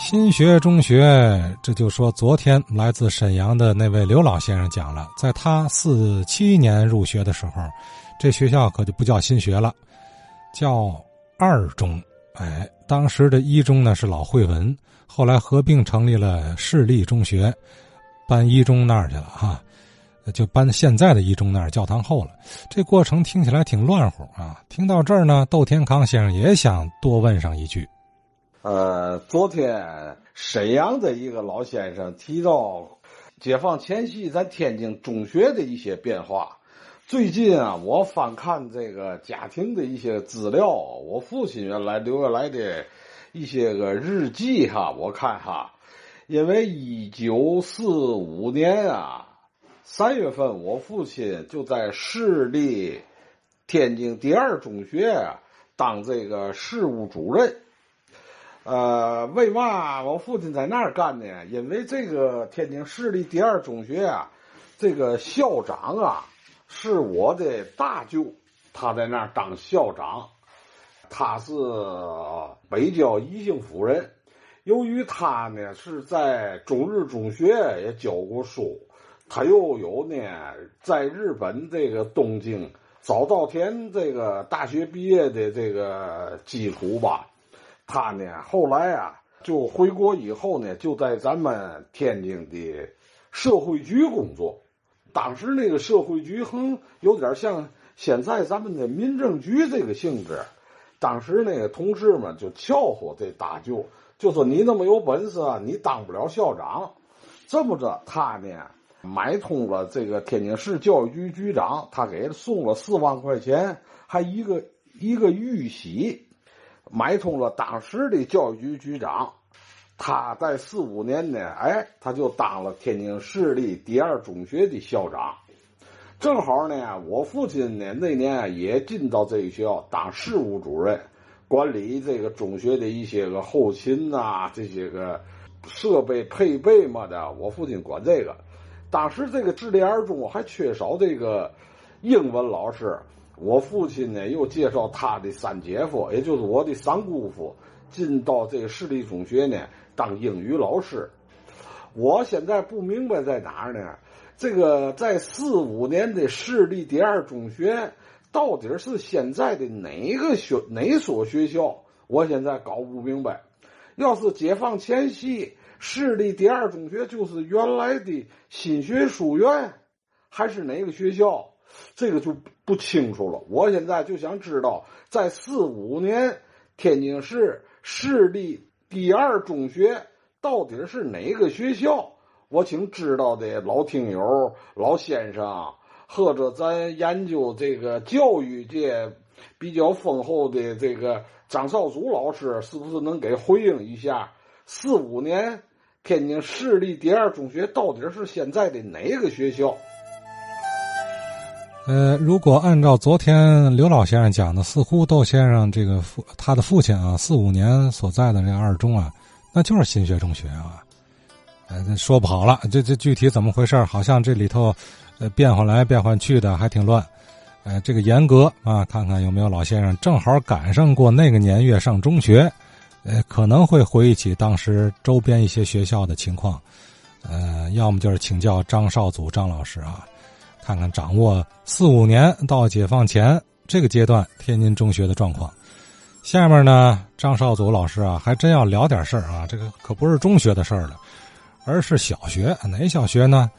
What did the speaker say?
新学中学，这就说昨天来自沈阳的那位刘老先生讲了，在他四七年入学的时候，这学校可就不叫新学了，叫二中。哎，当时的一中呢是老汇文，后来合并成立了市立中学，搬一中那儿去了哈，就搬现在的一中那儿教堂后了。这过程听起来挺乱乎啊！听到这儿呢，窦天康先生也想多问上一句。呃，昨天沈阳的一个老先生提到，解放前夕咱天津中学的一些变化。最近啊，我翻看这个家庭的一些资料，我父亲原来留下来的一些个日记哈，我看哈，因为一九四五年啊三月份，我父亲就在市立天津第二中学当这个事务主任。呃，为嘛我父亲在那儿干呢？因为这个天津市立第二中学啊，这个校长啊是我的大舅，他在那儿当校长，他是北郊宜兴夫人。由于他呢是在中日中学也教过书，他又有呢在日本这个东京早稻田这个大学毕业的这个基础吧。他呢，后来啊，就回国以后呢，就在咱们天津的社会局工作。当时那个社会局很有点像现在咱们的民政局这个性质。当时那个同事们就笑话这大舅，就说你那么有本事啊，你当不了校长。这么着，他呢买通了这个天津市教育局局长，他给送了四万块钱，还一个一个玉玺。买通了当时的教育局局长，他在四五年呢，哎，他就当了天津市立第二中学的校长。正好呢，我父亲呢那年也进到这个学校当事务主任，管理这个中学的一些个后勤呐，这些个设备配备嘛的。我父亲管这个。当时这个智联二中还缺少这个英文老师。我父亲呢，又介绍他的三姐夫，也就是我的三姑父，进到这个市立中学呢当英语老师。我现在不明白在哪儿呢？这个在四五年的市立第二中学，到底是现在的哪个学哪所学校？我现在搞不明白。要是解放前夕，市立第二中学就是原来的新学书院，还是哪个学校？这个就不清楚了。我现在就想知道，在四五年天津市市立第二中学到底是哪个学校？我请知道的老听友、老先生，或者咱研究这个教育界比较丰厚的这个张少祖老师，是不是能给回应一下？四五年天津市立第二中学到底是现在的哪个学校？呃，如果按照昨天刘老先生讲的，似乎窦先生这个父他的父亲啊，四五年所在的这二中啊，那就是新学中学啊。呃，说不好了，这这具体怎么回事好像这里头呃变换来变换去的，还挺乱。呃，这个严格啊，看看有没有老先生正好赶上过那个年月上中学，呃，可能会回忆起当时周边一些学校的情况。呃，要么就是请教张少祖张老师啊。看看掌握四五年到解放前这个阶段天津中学的状况。下面呢，张少祖老师啊，还真要聊点事儿啊。这个可不是中学的事儿了，而是小学。哪小学呢？